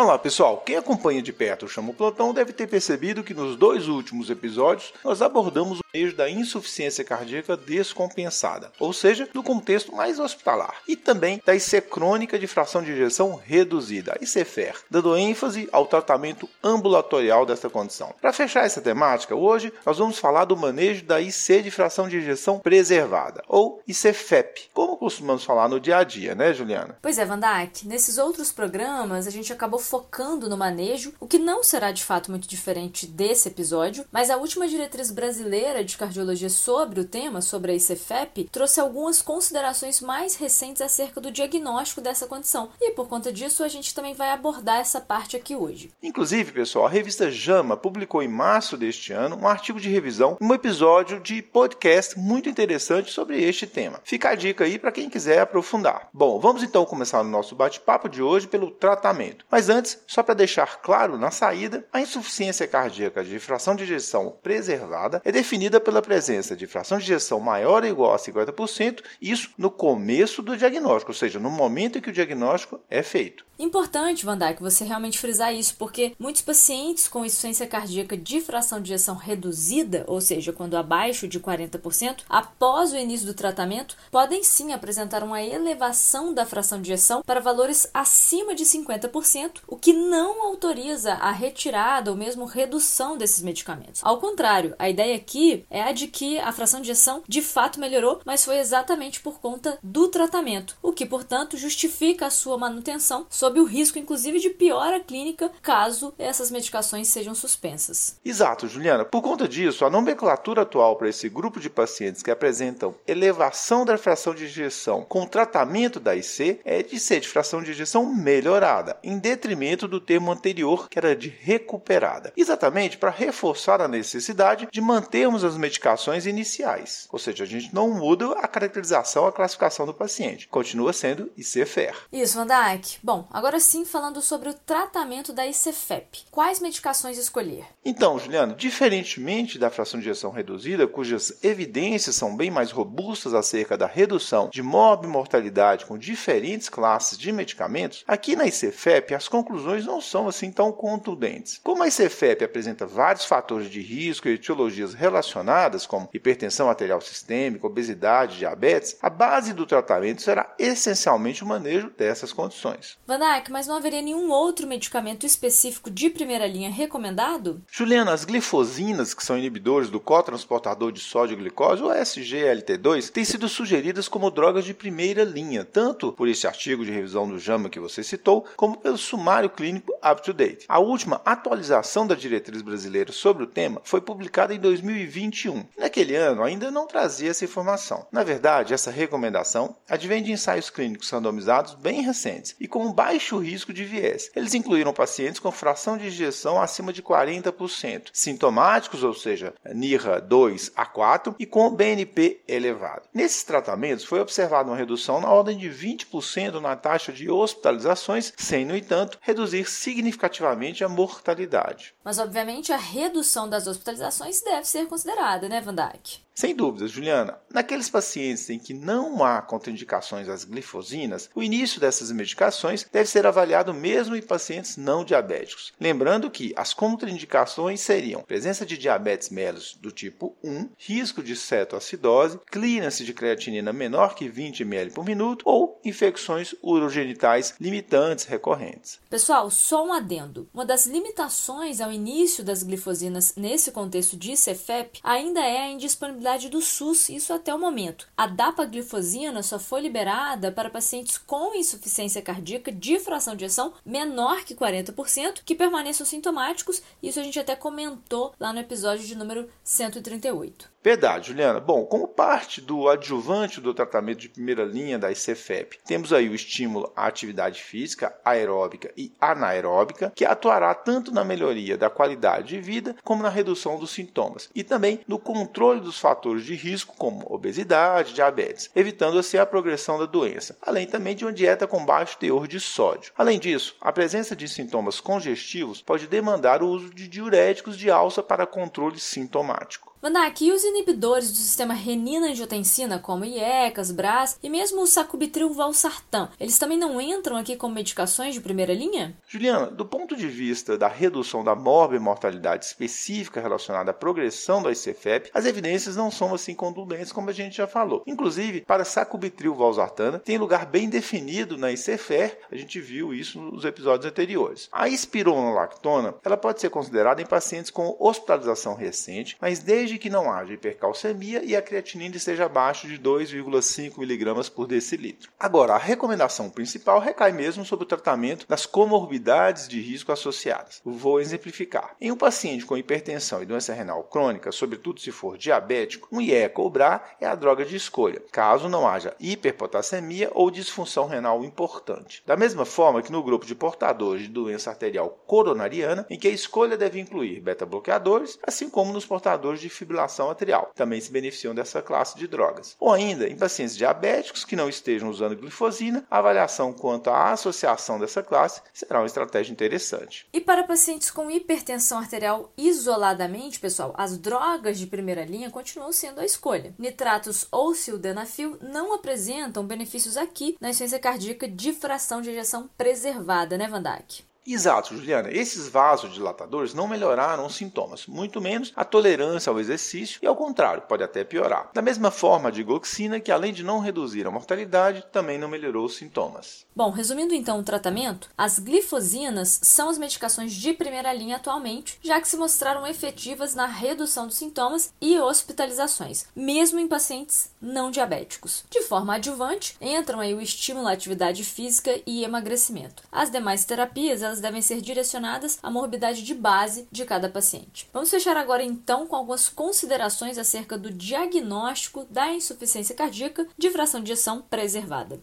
Olá pessoal, quem acompanha de perto o Chamo Plantão deve ter percebido que nos dois últimos episódios nós abordamos o meio da insuficiência cardíaca descompensada, ou seja, no contexto mais hospitalar, e também da IC crônica de fração de ejeção reduzida, a ICFER, dando ênfase ao tratamento ambulatorial desta condição. Para fechar essa temática, hoje nós vamos falar do manejo da IC de fração de ejeção preservada, ou ICFEP, como costumamos falar no dia a dia, né, Juliana? Pois é, Vandak, nesses outros programas a gente acabou focando no manejo, o que não será de fato muito diferente desse episódio, mas a última diretriz brasileira de cardiologia sobre o tema, sobre a ICFEP, trouxe algumas considerações mais recentes acerca do diagnóstico dessa condição. E por conta disso, a gente também vai abordar essa parte aqui hoje. Inclusive, pessoal, a revista JAMA publicou em março deste ano um artigo de revisão, um episódio de podcast muito interessante sobre este tema. Fica a dica aí para quem quiser aprofundar. Bom, vamos então começar o nosso bate-papo de hoje pelo tratamento. Mas antes só para deixar claro na saída, a insuficiência cardíaca de fração de ejeção preservada é definida pela presença de fração de ejeção maior ou igual a 50%, isso no começo do diagnóstico, ou seja, no momento em que o diagnóstico é feito. Importante, Van Dijk, você realmente frisar isso, porque muitos pacientes com insuficiência cardíaca de fração de ejeção reduzida, ou seja, quando abaixo de 40%, após o início do tratamento, podem sim apresentar uma elevação da fração de ejeção para valores acima de 50%, o que não autoriza a retirada ou mesmo redução desses medicamentos. Ao contrário, a ideia aqui é a de que a fração de ejeção de fato melhorou, mas foi exatamente por conta do tratamento, o que, portanto, justifica a sua manutenção sob o risco, inclusive, de piora clínica caso essas medicações sejam suspensas. Exato, Juliana. Por conta disso, a nomenclatura atual para esse grupo de pacientes que apresentam elevação da fração de injeção com tratamento da IC é de ser de fração de injeção melhorada, em detrimento do termo anterior, que era de recuperada. Exatamente para reforçar a necessidade de mantermos as medicações iniciais. Ou seja, a gente não muda a caracterização, a classificação do paciente. Continua sendo IC-FER. Isso, Van Dijk. Bom, Agora sim, falando sobre o tratamento da ICFEP. Quais medicações escolher? Então, Juliano, diferentemente da fração de injeção reduzida, cujas evidências são bem mais robustas acerca da redução de morbimortalidade com diferentes classes de medicamentos, aqui na ICFEP as conclusões não são assim tão contundentes. Como a ICFEP apresenta vários fatores de risco e etiologias relacionadas, como hipertensão arterial sistêmica, obesidade, diabetes, a base do tratamento será essencialmente o manejo dessas condições. Van mas não haveria nenhum outro medicamento específico de primeira linha recomendado? Juliana, as glifosinas, que são inibidores do cotransportador de sódio e glicose, ou SGLT2, têm sido sugeridas como drogas de primeira linha, tanto por esse artigo de revisão do JAMA que você citou, como pelo sumário clínico up-to-date. A última atualização da diretriz brasileira sobre o tema foi publicada em 2021. Naquele ano ainda não trazia essa informação. Na verdade, essa recomendação advém de ensaios clínicos randomizados bem recentes e com baixo risco de viés. Eles incluíram pacientes com fração de injeção acima de 40%, sintomáticos, ou seja, NIRA 2 a 4 e com BNP elevado. Nesses tratamentos foi observada uma redução na ordem de 20% na taxa de hospitalizações, sem, no entanto, reduzir significativamente a mortalidade. Mas, obviamente, a redução das hospitalizações deve ser considerada, né, Van Dijk? Sem dúvida, Juliana, naqueles pacientes em que não há contraindicações às glifosinas, o início dessas medicações deve ser avaliado mesmo em pacientes não diabéticos. Lembrando que as contraindicações seriam presença de diabetes mellitus do tipo 1, risco de cetoacidose, clearance de creatinina menor que 20 ml por minuto ou infecções urogenitais limitantes recorrentes. Pessoal, só um adendo. Uma das limitações ao início das glifosinas nesse contexto de CFEP ainda é a indisponibilidade do SUS, isso até o momento. A dapaglifosina só foi liberada para pacientes com insuficiência cardíaca de fração de ejeção menor que 40%, que permaneçam sintomáticos. Isso a gente até comentou lá no episódio de número 138. Verdade, Juliana. Bom, como parte do adjuvante do tratamento de primeira linha da ICFEP, temos aí o estímulo à atividade física aeróbica e anaeróbica, que atuará tanto na melhoria da qualidade de vida como na redução dos sintomas e também no controle dos fatores de risco como obesidade, diabetes, evitando assim a progressão da doença, além também de uma dieta com baixo teor de sódio. Além disso, a presença de sintomas congestivos pode demandar o uso de diuréticos de alça para controle sintomático. Vanda, aqui os inibidores do sistema renina-angiotensina, como IECAS, BRAS e mesmo o sacubitril valsartan, eles também não entram aqui como medicações de primeira linha? Juliana, do ponto de vista da redução da morbimortalidade específica relacionada à progressão do ICFEP, as evidências não são assim contundentes como a gente já falou. Inclusive, para sacubitril valsartana, tem lugar bem definido na ICFER, a gente viu isso nos episódios anteriores. A espironolactona, ela pode ser considerada em pacientes com hospitalização recente, mas desde que não haja hipercalcemia e a creatinina esteja abaixo de 2,5 mg por decilitro. Agora, a recomendação principal recai mesmo sobre o tratamento das comorbidades de risco associadas. Vou exemplificar. Em um paciente com hipertensão e doença renal crônica, sobretudo se for diabético, um IECA ou BRA é a droga de escolha, caso não haja hiperpotassemia ou disfunção renal importante. Da mesma forma que no grupo de portadores de doença arterial coronariana, em que a escolha deve incluir beta-bloqueadores, assim como nos portadores de fibrilação atrial, também se beneficiam dessa classe de drogas. Ou ainda, em pacientes diabéticos que não estejam usando glifosina, a avaliação quanto à associação dessa classe será uma estratégia interessante. E para pacientes com hipertensão arterial isoladamente, pessoal, as drogas de primeira linha continuam sendo a escolha. Nitratos ou sildenafil não apresentam benefícios aqui na insuficiência cardíaca de fração de ejeção preservada, né, Van Dijk? Exato, Juliana. Esses vasodilatadores não melhoraram os sintomas, muito menos a tolerância ao exercício e, ao contrário, pode até piorar. Da mesma forma, a digoxina, que além de não reduzir a mortalidade, também não melhorou os sintomas. Bom, resumindo então o tratamento, as glifosinas são as medicações de primeira linha atualmente, já que se mostraram efetivas na redução dos sintomas e hospitalizações, mesmo em pacientes não diabéticos. De forma adjuvante, entram aí o estímulo à atividade física e emagrecimento. As demais terapias, elas devem ser direcionadas à morbidade de base de cada paciente. Vamos fechar agora então com algumas considerações acerca do diagnóstico da insuficiência cardíaca de fração de ejeção preservada.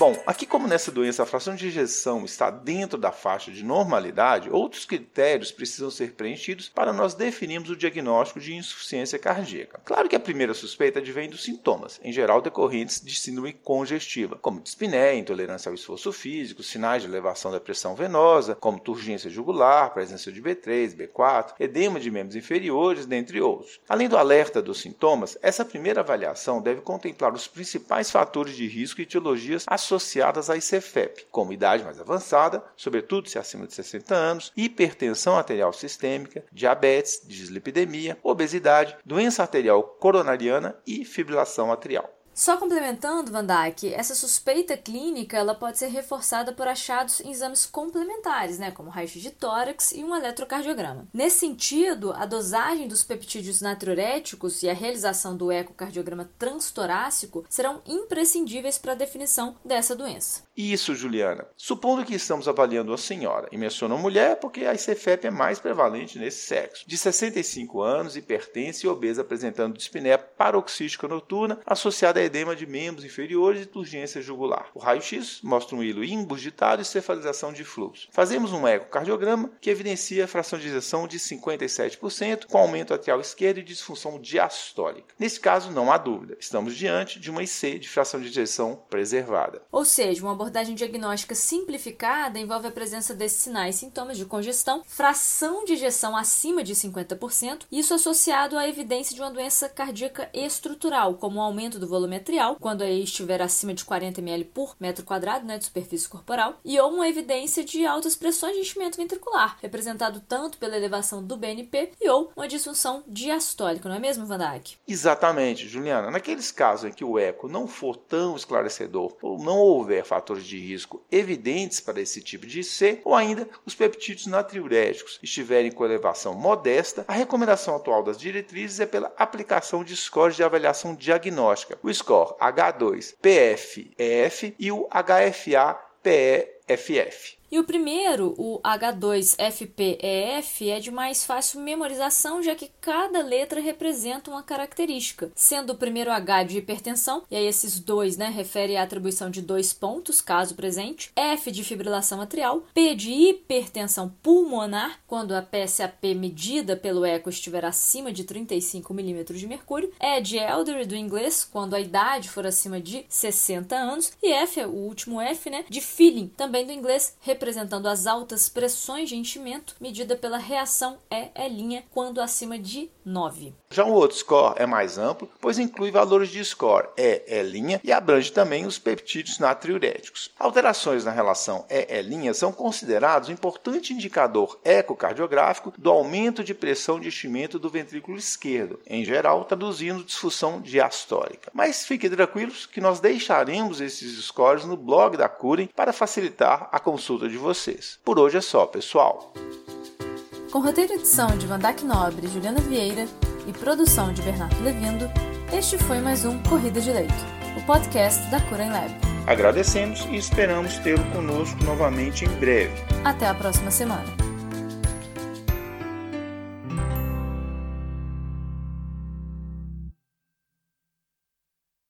Bom, aqui como nessa doença a fração de ejeção está dentro da faixa de normalidade, outros critérios precisam ser preenchidos para nós definirmos o diagnóstico de insuficiência cardíaca. Claro que a primeira suspeita advém dos sintomas, em geral decorrentes de síndrome congestiva, como dispneia, intolerância ao esforço físico, sinais de elevação da pressão venosa, como turgência jugular, presença de B3, B4, edema de membros inferiores, dentre outros. Além do alerta dos sintomas, essa primeira avaliação deve contemplar os principais fatores de risco e etiologias associadas associadas à ICFEP, como idade mais avançada, sobretudo se acima de 60 anos, hipertensão arterial sistêmica, diabetes, dislipidemia, obesidade, doença arterial coronariana e fibrilação atrial. Só complementando, Van essa suspeita clínica ela pode ser reforçada por achados em exames complementares, né, como raio-x de tórax e um eletrocardiograma. Nesse sentido, a dosagem dos peptídeos natriuréticos e a realização do ecocardiograma transtorácico serão imprescindíveis para a definição dessa doença. Isso, Juliana. Supondo que estamos avaliando a senhora, e menciono mulher porque a ICFEP é mais prevalente nesse sexo, de 65 anos, hipertensa e obesa apresentando dispneia paroxística noturna associada a edema de membros inferiores e turgência jugular. O raio-x mostra um hilo imbugitado e cefalização de fluxo. Fazemos um ecocardiograma que evidencia a fração de ejeção de 57%, com aumento atrial esquerdo e disfunção diastólica. Nesse caso, não há dúvida, estamos diante de uma IC de fração de ejeção preservada. Ou seja, uma abordagem diagnóstica simplificada envolve a presença desses sinais e sintomas de congestão, fração de ejeção acima de 50%, isso associado à evidência de uma doença cardíaca estrutural, como o aumento do volume quando aí estiver acima de 40 ml por metro quadrado né, de superfície corporal, e ou uma evidência de altas pressões de enchimento ventricular, representado tanto pela elevação do BNP e ou uma disfunção diastólica, não é mesmo, Van? Exatamente, Juliana. Naqueles casos em que o eco não for tão esclarecedor ou não houver fatores de risco evidentes para esse tipo de IC, ou ainda os peptídeos natriuréticos estiverem com elevação modesta, a recomendação atual das diretrizes é pela aplicação de scores de avaliação diagnóstica, o score H2PFEF e o HFA-PEFF. E o primeiro, o H2FPEF, é de mais fácil memorização, já que cada letra representa uma característica, sendo o primeiro H de hipertensão, e aí esses dois né, refere à atribuição de dois pontos, caso presente, F de fibrilação atrial, P de hipertensão pulmonar, quando a PSAP medida pelo eco estiver acima de 35 mm de mercúrio, E de elderly do inglês, quando a idade for acima de 60 anos, e F, o último F, né, de feeling, também do inglês, representando as altas pressões de enchimento, medida pela reação E' quando acima de 9. Já o outro score é mais amplo, pois inclui valores de score E, E' e abrange também os peptídeos natriuréticos. Alterações na relação E, E' são considerados um importante indicador ecocardiográfico do aumento de pressão de enchimento do ventrículo esquerdo, em geral traduzindo disfunção diastólica. Mas fiquem tranquilos que nós deixaremos esses scores no blog da Curem para facilitar a consulta de vocês. Por hoje é só, pessoal. Com roteiro e edição de Vandac Nobre e Juliana Vieira e produção de Bernardo Levindo, este foi mais um Corrida de Leito, o podcast da Curem Lab. Agradecemos e esperamos tê-lo conosco novamente em breve. Até a próxima semana.